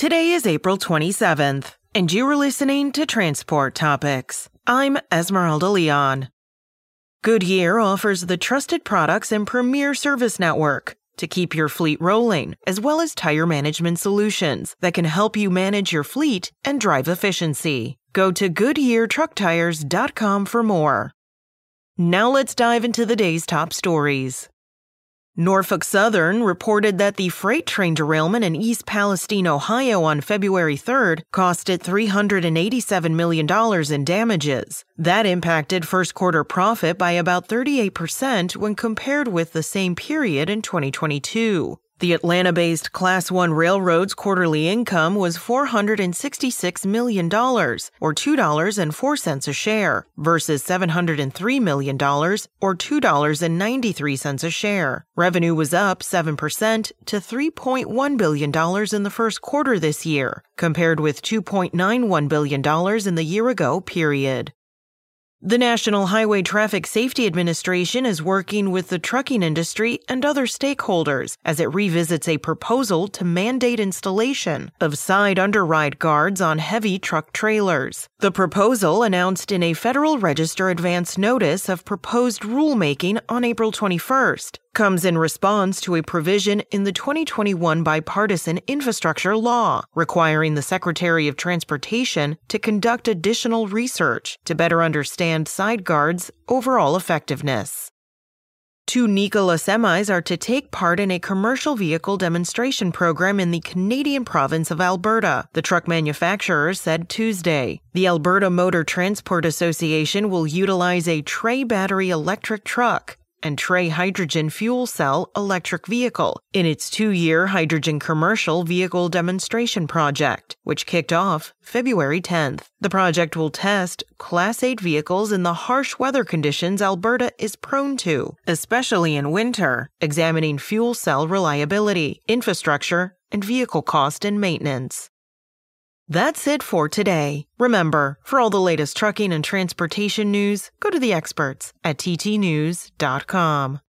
Today is April 27th, and you are listening to Transport Topics. I'm Esmeralda Leon. Goodyear offers the trusted products and premier service network to keep your fleet rolling, as well as tire management solutions that can help you manage your fleet and drive efficiency. Go to GoodyearTruckTires.com for more. Now let's dive into the day's top stories. Norfolk Southern reported that the freight train derailment in East Palestine, Ohio on February 3rd cost it $387 million in damages. That impacted first quarter profit by about 38% when compared with the same period in 2022. The Atlanta based Class 1 Railroad's quarterly income was $466 million, or $2.04 a share, versus $703 million, or $2.93 a share. Revenue was up 7% to $3.1 billion in the first quarter this year, compared with $2.91 billion in the year ago period. The National Highway Traffic Safety Administration is working with the trucking industry and other stakeholders as it revisits a proposal to mandate installation of side underride guards on heavy truck trailers. The proposal, announced in a Federal Register advance notice of proposed rulemaking on April 21st, comes in response to a provision in the 2021 bipartisan infrastructure law requiring the Secretary of Transportation to conduct additional research to better understand side guards' overall effectiveness. Two Nikola semis are to take part in a commercial vehicle demonstration program in the Canadian province of Alberta, the truck manufacturer said Tuesday. The Alberta Motor Transport Association will utilize a Tre battery electric truck and Tre Hydrogen Fuel Cell electric vehicle in its two year hydrogen commercial vehicle demonstration project, which kicked off February 10th. The project will test Class 8 vehicles in the harsh weather conditions Alberta is prone to, especially in winter, examining fuel cell reliability, infrastructure, and vehicle cost and maintenance. That's it for today. Remember, for all the latest trucking and transportation news, go to the experts at ttnews.com.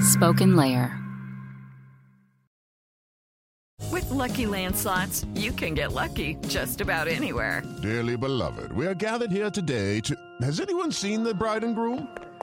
Spoken Layer. With Lucky Land slots, you can get lucky just about anywhere. Dearly beloved, we are gathered here today to. Has anyone seen the bride and groom?